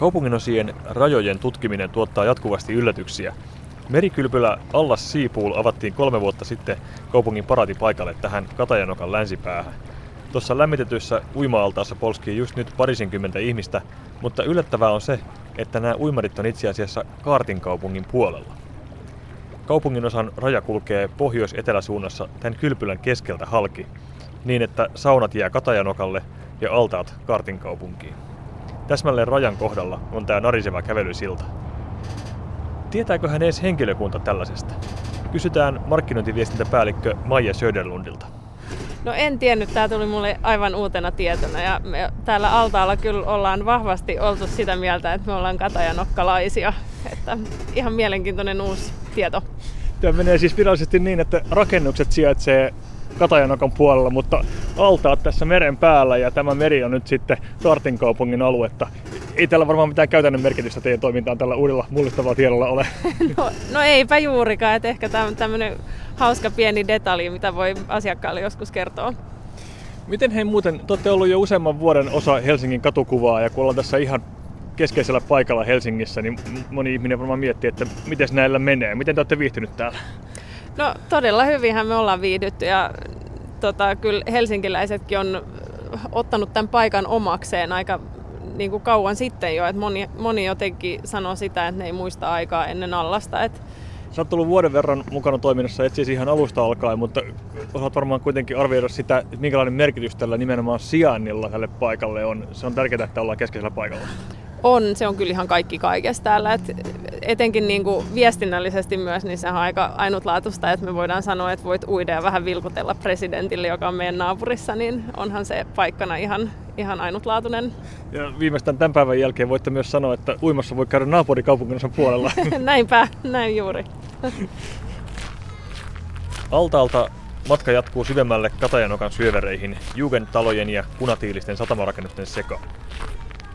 Kaupunginosien rajojen tutkiminen tuottaa jatkuvasti yllätyksiä. Merikylpylä Allas Seapool avattiin kolme vuotta sitten kaupungin paratipaikalle tähän Katajanokan länsipäähän. Tuossa lämmitetyssä uima-altaassa polskii just nyt parisenkymmentä ihmistä, mutta yllättävää on se, että nämä uimarit on itse asiassa Kaartin kaupungin puolella. Kaupungin osan raja kulkee pohjois-eteläsuunnassa tämän kylpylän keskeltä halki, niin että saunat jää Katajanokalle ja altaat Kaartin kaupunkiin. Täsmälleen rajan kohdalla on tämä nariseva kävelysilta. Tietääköhän edes henkilökunta tällaisesta? Kysytään markkinointiviestintäpäällikkö Maija Söderlundilta. No en tiennyt, tämä tuli mulle aivan uutena tietona ja me täällä altaalla kyllä ollaan vahvasti oltu sitä mieltä, että me ollaan katajanokkalaisia. Että ihan mielenkiintoinen uusi tieto. Tämä menee siis virallisesti niin, että rakennukset sijaitsee Katajanokan puolella, mutta altaat tässä meren päällä ja tämä meri on nyt sitten Tartin kaupungin aluetta. Ei tällä varmaan mitään käytännön merkitystä teidän toimintaan tällä uudella mullistavalla tiedolla ole. No, no eipä juurikaan, että ehkä tämmöinen hauska pieni detalji, mitä voi asiakkaalle joskus kertoa. Miten hei muuten, te olette ollut jo useamman vuoden osa Helsingin katukuvaa ja kun ollaan tässä ihan keskeisellä paikalla Helsingissä, niin moni ihminen varmaan miettii, että miten näillä menee. Miten te olette viihtynyt täällä? No todella hyvinhän me ollaan viihdytty ja tota, kyllä helsinkiläisetkin on ottanut tämän paikan omakseen aika niin kuin kauan sitten jo. Että moni, moni jotenkin sanoo sitä, että ne ei muista aikaa ennen allasta. Että Sä oot ollut vuoden verran mukana toiminnassa, et siis ihan alusta alkaen, mutta osaat varmaan kuitenkin arvioida sitä, minkälainen merkitys tällä nimenomaan sijainnilla tälle paikalle on. Se on tärkeää, että ollaan keskeisellä paikalla. On, se on kyllä ihan kaikki kaikesta täällä. Et etenkin niin kuin viestinnällisesti myös, niin se on aika ainutlaatuista, että me voidaan sanoa, että voit uida ja vähän vilkutella presidentille, joka on meidän naapurissa, niin onhan se paikkana ihan, ihan ainutlaatuinen. Ja viimeistään tämän päivän jälkeen voitte myös sanoa, että uimassa voi käydä naapurikaupungin puolella. Näinpä, näin juuri. Altaalta matka jatkuu syvemmälle Katajanokan syövereihin, Jugendtalojen ja punatiilisten satamarakennusten sekaan.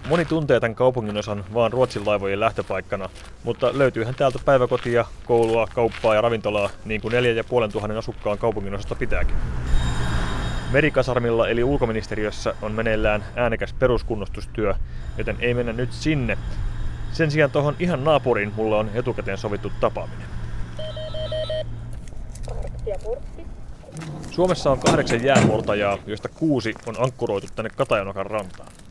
Moni tuntee tämän kaupungin osan vaan Ruotsin laivojen lähtöpaikkana, mutta löytyyhän täältä päiväkotia, koulua, kauppaa ja ravintolaa, niin kuin 4500 asukkaan kaupungin osasta pitääkin. Merikasarmilla eli ulkoministeriössä on meneillään äänekäs peruskunnostustyö, joten ei mennä nyt sinne. Sen sijaan tuohon ihan naapuriin mulla on etukäteen sovittu tapaaminen. Suomessa on kahdeksan jäänmurtajaa, joista kuusi on ankkuroitu tänne Katajanokan rantaan.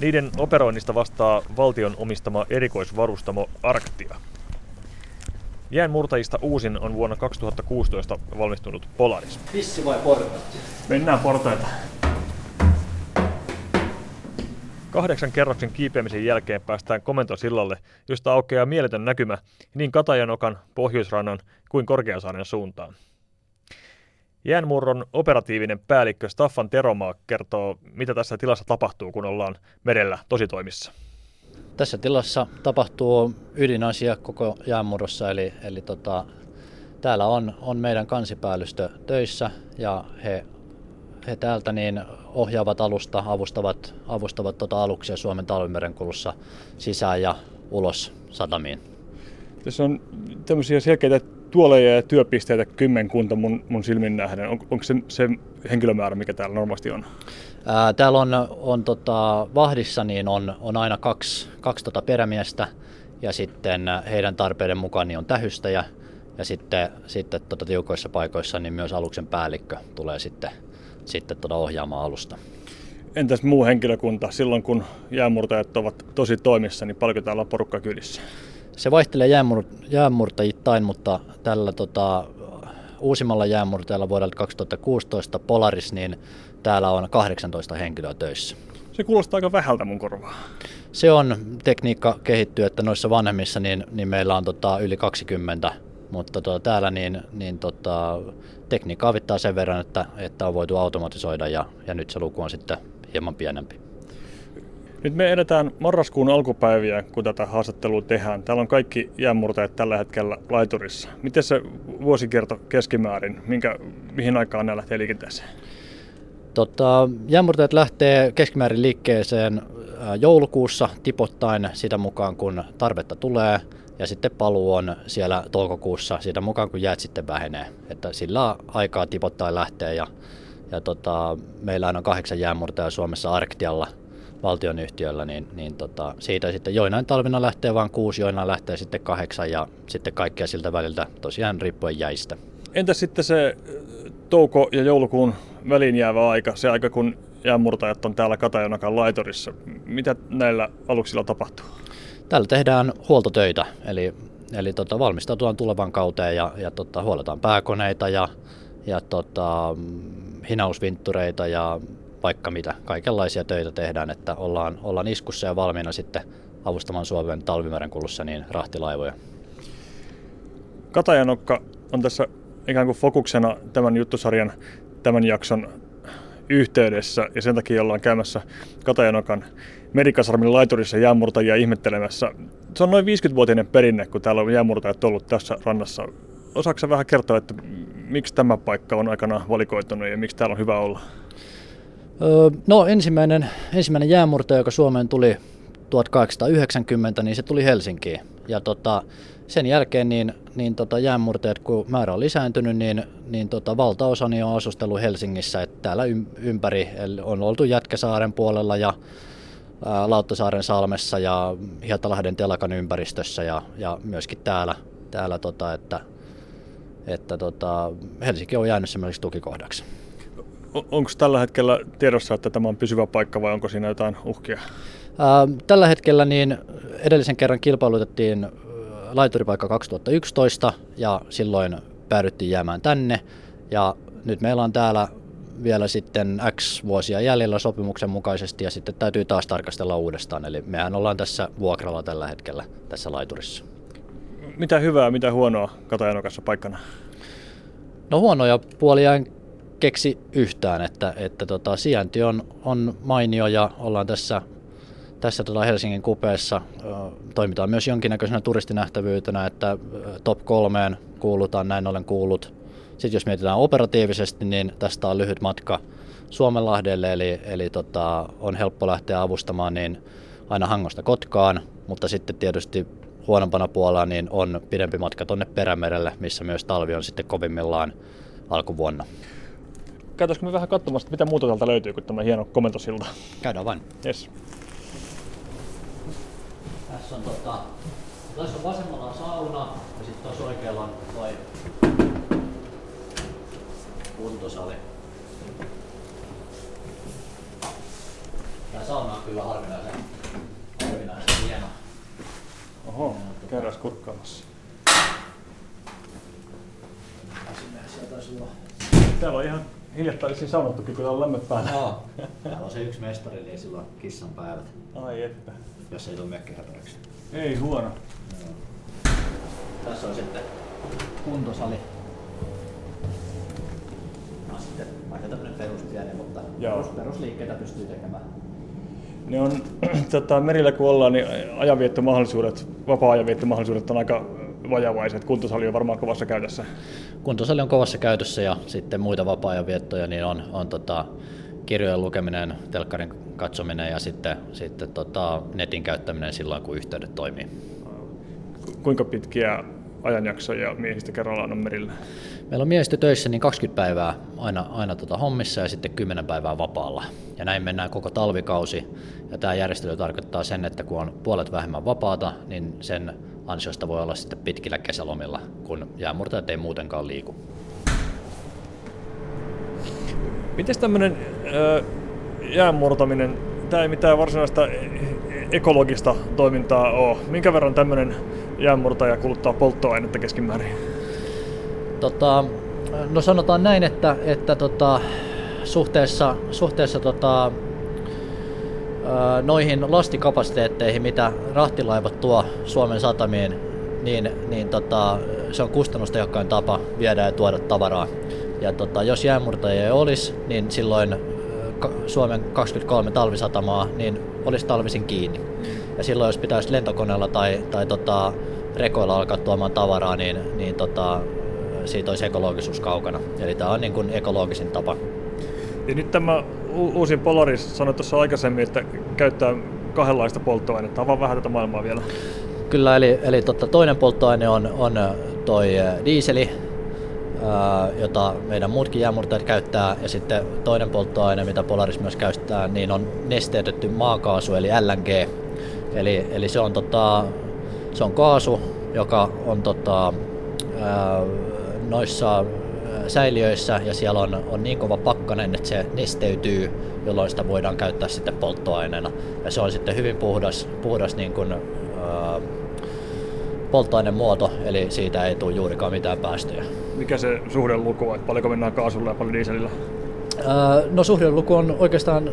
Niiden operoinnista vastaa valtion omistama erikoisvarustamo Arktia. Jäänmurtajista uusin on vuonna 2016 valmistunut Polaris. Pissi vai portaat? Mennään portaita. Kahdeksan kerroksen kiipeämisen jälkeen päästään komentosillalle, josta aukeaa mieletön näkymä niin Katajanokan, Pohjoisrannan kuin Korkeasaaren suuntaan. Jäänmurron operatiivinen päällikkö Staffan Teromaa kertoo, mitä tässä tilassa tapahtuu, kun ollaan merellä tositoimissa. Tässä tilassa tapahtuu ydinasia koko jäänmurrossa, eli, eli tota, täällä on, on meidän kansipäällystö töissä ja he, he täältä niin ohjaavat alusta, avustavat, avustavat tota aluksia Suomen talvimerenkulussa sisään ja ulos satamiin. Tässä on tämmöisiä selkeitä tuoleja ja työpisteitä kymmenkunta mun, mun silmin nähden. On, onko se se henkilömäärä, mikä täällä normaalisti on? Ää, täällä on, on tota, vahdissa niin on, on aina kaksi, kaksi tota perämiestä ja sitten heidän tarpeiden mukaan niin on tähystäjä ja sitten, sitten tota, tiukoissa paikoissa niin myös aluksen päällikkö tulee sitten, sitten tota, ohjaamaan alusta. Entäs muu henkilökunta silloin, kun jäämurtajat ovat tosi toimissa, niin paljonko täällä on porukka kylissä? Se vaihtelee jäämur, jäämurtajittain, mutta tällä tota, uusimmalla jäämurtajalla vuodelta 2016 Polaris, niin täällä on 18 henkilöä töissä. Se kuulostaa aika vähältä mun korvaa. Se on, tekniikka kehittyy, että noissa vanhemmissa niin, niin meillä on tota, yli 20, mutta tota, täällä niin, niin tota, tekniikka avittaa sen verran, että, että on voitu automatisoida ja, ja nyt se luku on sitten hieman pienempi. Nyt me edetään marraskuun alkupäiviä, kun tätä haastattelua tehdään. Täällä on kaikki jäänmurtajat tällä hetkellä laiturissa. Miten se vuosikierto keskimäärin, minkä, mihin aikaan ne lähtee liikenteeseen? Tota, jäänmurtajat lähtee keskimäärin liikkeeseen joulukuussa tipoittain sitä mukaan, kun tarvetta tulee. Ja sitten paluu on siellä toukokuussa sitä mukaan, kun jäät sitten vähenee. Että sillä aikaa tipottain lähtee ja, ja tota, meillä on kahdeksan jäänmurtajaa Suomessa Arktialla – valtionyhtiöllä, niin, niin tota, siitä sitten joinain talvina lähtee vain kuusi, joinain lähtee sitten kahdeksan ja sitten kaikkea siltä väliltä tosiaan riippuen jäistä. Entä sitten se touko- ja joulukuun väliin jäävä aika, se aika kun jäänmurtajat on täällä Katajonakan laitorissa. Mitä näillä aluksilla tapahtuu? Täällä tehdään huoltotöitä, eli, eli tota, valmistaututaan tulevan kauteen ja, ja tota, huoletaan pääkoneita ja, ja tota, hinausvinttureita ja vaikka mitä. Kaikenlaisia töitä tehdään, että ollaan, ollaan iskussa ja valmiina sitten avustamaan Suomen talvimeren kulussa niin rahtilaivoja. Katajanokka on tässä ikään kuin fokuksena tämän juttusarjan tämän jakson yhteydessä ja sen takia ollaan käymässä Katajanokan Merikasarmin laiturissa jäänmurtajia ihmettelemässä. Se on noin 50-vuotinen perinne, kun täällä on jäänmurtajat ollut tässä rannassa. Osaatko vähän kertoa, että miksi tämä paikka on aikana valikoitunut ja miksi täällä on hyvä olla? No ensimmäinen, ensimmäinen jäämurtaja, joka Suomeen tuli 1890, niin se tuli Helsinkiin. Ja tota, sen jälkeen niin, niin tota jäänmurtajat, kun määrä on lisääntynyt, niin, niin tota, valtaosa niin on asustellut Helsingissä. Että täällä ympäri on oltu Jätkäsaaren puolella ja Lauttasaaren salmessa ja Hietalahden telakan ympäristössä ja, ja myöskin täällä, täällä tota, että, että tota, Helsinki on jäänyt semmoiseksi tukikohdaksi. Onko tällä hetkellä tiedossa, että tämä on pysyvä paikka vai onko siinä jotain uhkia? Tällä hetkellä niin edellisen kerran kilpailutettiin laituripaikka 2011 ja silloin päädyttiin jäämään tänne. Ja nyt meillä on täällä vielä sitten X vuosia jäljellä sopimuksen mukaisesti ja sitten täytyy taas tarkastella uudestaan. Eli mehän ollaan tässä vuokralla tällä hetkellä tässä laiturissa. Mitä hyvää, mitä huonoa Katajanokassa paikkana? No huonoja puolia en keksi yhtään, että, että tota, sijainti on, on mainio ja ollaan tässä tässä tota Helsingin kupeessa toimitaan myös jonkinnäköisenä turistinähtävyytenä, että top kolmeen kuulutaan, näin ollen kuulut. Sitten jos mietitään operatiivisesti, niin tästä on lyhyt matka Suomenlahdelle, eli, eli tota, on helppo lähteä avustamaan niin aina Hangosta Kotkaan, mutta sitten tietysti huonompana puolella niin on pidempi matka tuonne Perämerelle, missä myös talvi on sitten kovimmillaan alkuvuonna. Käytäisikö me vähän katsomassa, mitä muuta täältä löytyy kuin tämä hieno komentosilta? Käydään vain. Yes. Tässä on tota, tässä on vasemmalla on sauna ja sitten tuossa oikealla on toi kuntosali. Tää sauna on kyllä harvinaisen, harvinaisen hieno. Oho, kerras kurkkaamassa. Täällä on ihan hiljattain saunattukin, kun täällä on lämmöt päällä. Joo. Täällä on se yksi mestari, niin sillä on kissan päivät. Ai että. Jos ei tule mökkihätäräksi. Ei huono. Joo. Tässä on sitten kuntosali. No, sitten aika tämmönen peruspieni, mutta perus, perusliikkeitä pystyy tekemään. Ne on, tota, merillä kun ollaan, niin ajanviettomahdollisuudet, vapaa-ajanviettomahdollisuudet on aika vajavaiset. Kuntosali on varmaan kovassa käytössä. Kuntosali on kovassa käytössä ja sitten muita vapaa-ajanviettoja niin on, on tota, kirjojen lukeminen, telkkarin katsominen ja sitten, sitten tota, netin käyttäminen silloin, kun yhteydet toimii. Kuinka pitkiä ajanjaksoja miehistä kerrallaan on merillä? Meillä on miehistö töissä niin 20 päivää aina, aina tota hommissa ja sitten 10 päivää vapaalla. Ja näin mennään koko talvikausi. Ja tämä järjestely tarkoittaa sen, että kun on puolet vähemmän vapaata, niin sen ansiosta voi olla sitten pitkillä kesälomilla, kun jäämurtajat ei muutenkaan liiku. Miten tämmöinen jäänmurtaminen, tämä ei mitään varsinaista ekologista toimintaa ole. Minkä verran tämmöinen jäänmurtaja kuluttaa polttoainetta keskimäärin? Tota, no sanotaan näin, että, että tota, suhteessa, suhteessa tota, noihin lastikapasiteetteihin, mitä rahtilaivat tuo Suomen satamiin, niin, niin tota, se on kustannustehokkain tapa viedä ja tuoda tavaraa. Ja tota, jos jäänmurtajia ei olisi, niin silloin Suomen 23 talvisatamaa niin olisi talvisin kiinni. Ja silloin jos pitäisi lentokoneella tai, tai tota, rekoilla alkaa tuomaan tavaraa, niin, niin tota, siitä olisi ekologisuus kaukana. Eli tämä on niin kuin ekologisin tapa. Ja nyt tämä uusin Polaris sanoi tuossa aikaisemmin, että käyttää kahdenlaista polttoainetta. Avaa vähän tätä maailmaa vielä. Kyllä, eli, eli totta, toinen polttoaine on, on toi diiseli, jota meidän muutkin jäänmurtajat käyttää, ja sitten toinen polttoaine, mitä Polaris myös käyttää, niin on nesteytetty maakaasu, eli LNG. Eli, eli se, on, tota, se on kaasu, joka on tota, noissa säiliöissä ja siellä on, on niin kova pakkanen, että se nesteytyy, jolloin sitä voidaan käyttää sitten polttoaineena. Ja se on sitten hyvin puhdas, puhdas niin kuin, ää, polttoainemuoto, eli siitä ei tule juurikaan mitään päästöjä. Mikä se suhdeluku on, paljonko mennään kaasulla ja paljon dieselillä? Ää, no suhdeluku on oikeastaan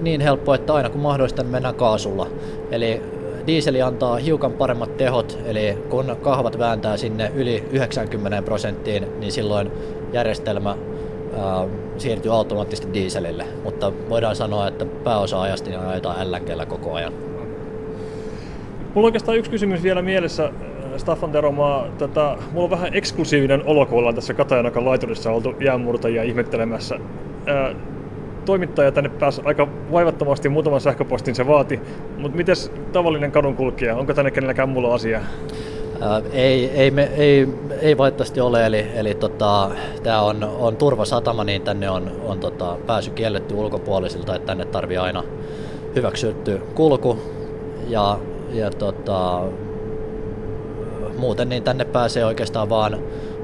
niin helppo, että aina kun mahdollista, niin mennään kaasulla. Eli Dieseli antaa hiukan paremmat tehot, eli kun kahvat vääntää sinne yli 90 prosenttiin, niin silloin järjestelmä ää, siirtyy automaattisesti dieselille. Mutta voidaan sanoa, että pääosa ajasta niin ajetaan LNGllä koko ajan. Mulla on oikeastaan yksi kysymys vielä mielessä. Staffan Teromaa, tota, mulla on vähän eksklusiivinen olo, kun ollaan tässä Katajanakan laiturissa oltu jäänmurtajia ihmettelemässä. Ää, toimittaja tänne pääsi aika vaivattomasti, muutaman sähköpostin se vaati, mutta miten tavallinen kadunkulkija, onko tänne kenelläkään mulla asiaa? Ei, ei, me, ei, ei valitettavasti ole, eli, eli tota, tämä on, on turvasatama, niin tänne on, on tota, pääsy kielletty ulkopuolisilta, että tänne tarvii aina hyväksytty kulku. Ja, ja tota, muuten niin tänne pääsee oikeastaan vaan,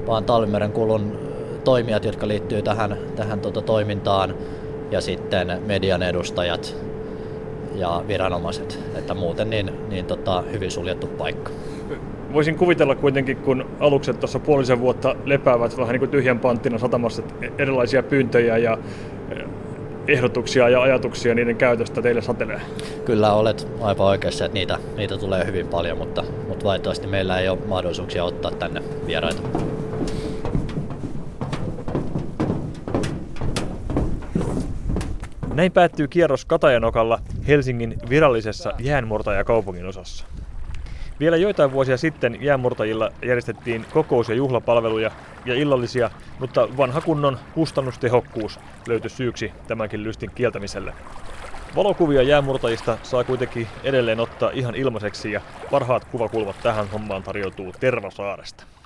vaan Talvimeren kulun toimijat, jotka liittyy tähän, tähän tota, toimintaan. Ja sitten median edustajat ja viranomaiset, että muuten niin, niin tota, hyvin suljettu paikka. Voisin kuvitella kuitenkin, kun alukset tuossa puolisen vuotta lepäävät vähän niin kuin tyhjän panttina satamassa, että erilaisia pyyntöjä ja eh, ehdotuksia ja ajatuksia niiden käytöstä teille satelee? Kyllä olet aivan oikeassa, että niitä, niitä tulee hyvin paljon, mutta, mutta valitettavasti meillä ei ole mahdollisuuksia ottaa tänne vieraita. Näin päättyy kierros Katajanokalla Helsingin virallisessa jäänmurtajakaupungin osassa. Vielä joitain vuosia sitten jäänmurtajilla järjestettiin kokous- ja juhlapalveluja ja illallisia, mutta vanha kunnon kustannustehokkuus löytyi syyksi tämänkin lystin kieltämiselle. Valokuvia jäänmurtajista saa kuitenkin edelleen ottaa ihan ilmaiseksi ja parhaat kuvakulmat tähän hommaan tarjoutuu Tervasaaresta.